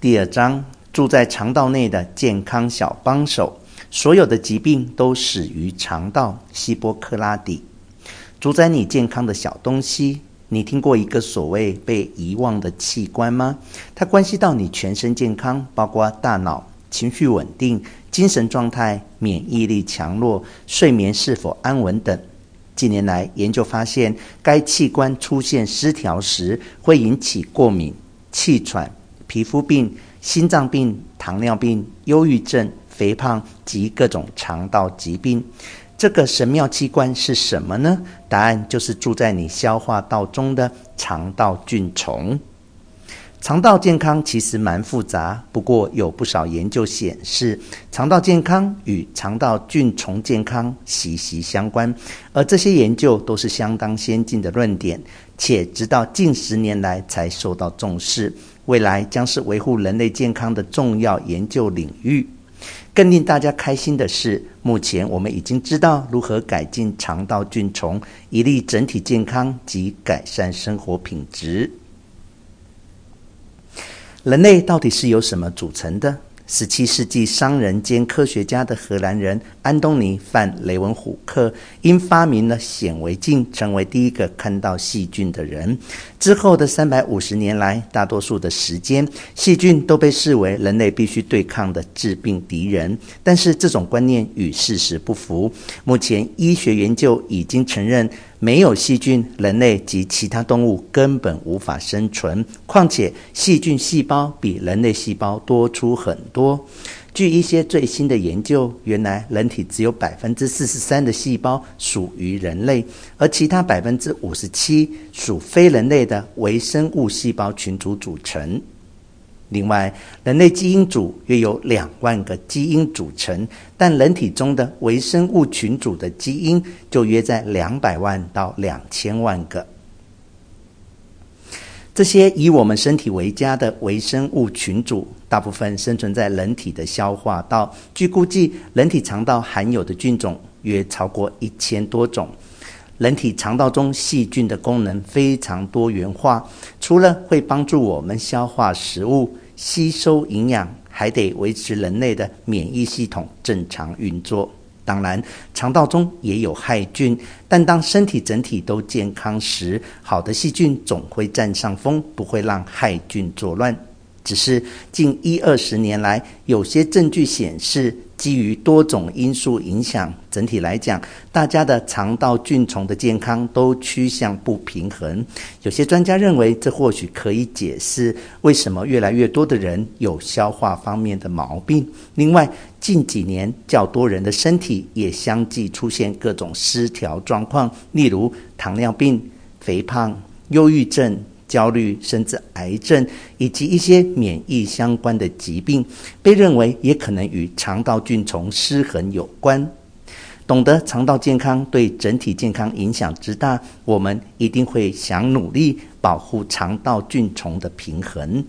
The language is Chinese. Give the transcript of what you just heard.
第二章，住在肠道内的健康小帮手，所有的疾病都始于肠道。希波克拉底，主宰你健康的小东西。你听过一个所谓被遗忘的器官吗？它关系到你全身健康，包括大脑、情绪稳定、精神状态、免疫力强弱、睡眠是否安稳等。近年来，研究发现，该器官出现失调时，会引起过敏、气喘、皮肤病、心脏病、糖尿病、忧郁症、肥胖及各种肠道疾病。这个神妙器官是什么呢？答案就是住在你消化道中的肠道菌虫。肠道健康其实蛮复杂，不过有不少研究显示，肠道健康与肠道菌丛健康息息相关，而这些研究都是相当先进的论点，且直到近十年来才受到重视，未来将是维护人类健康的重要研究领域。更令大家开心的是，目前我们已经知道如何改进肠道菌丛，以利整体健康及改善生活品质。人类到底是由什么组成的？十七世纪商人兼科学家的荷兰人安东尼·范·雷文虎克因发明了显微镜，成为第一个看到细菌的人。之后的三百五十年来，大多数的时间，细菌都被视为人类必须对抗的致病敌人。但是，这种观念与事实不符。目前，医学研究已经承认。没有细菌，人类及其他动物根本无法生存。况且，细菌细胞比人类细胞多出很多。多据一些最新的研究，原来人体只有百分之四十三的细胞属于人类，而其他百分之五十七属非人类的微生物细胞群组组成。另外，人类基因组约有两万个基因组成，但人体中的微生物群组的基因就约在两百万到两千万个。这些以我们身体为家的微生物群组，大部分生存在人体的消化道。据估计，人体肠道含有的菌种约超过一千多种。人体肠道中细菌的功能非常多元化，除了会帮助我们消化食物、吸收营养，还得维持人类的免疫系统正常运作。当然，肠道中也有害菌，但当身体整体都健康时，好的细菌总会占上风，不会让害菌作乱。只是近一二十年来，有些证据显示，基于多种因素影响，整体来讲，大家的肠道菌丛的健康都趋向不平衡。有些专家认为，这或许可以解释为什么越来越多的人有消化方面的毛病。另外，近几年较多人的身体也相继出现各种失调状况，例如糖尿病、肥胖、忧郁症。焦虑，甚至癌症，以及一些免疫相关的疾病，被认为也可能与肠道菌丛失衡有关。懂得肠道健康对整体健康影响之大，我们一定会想努力保护肠道菌丛的平衡。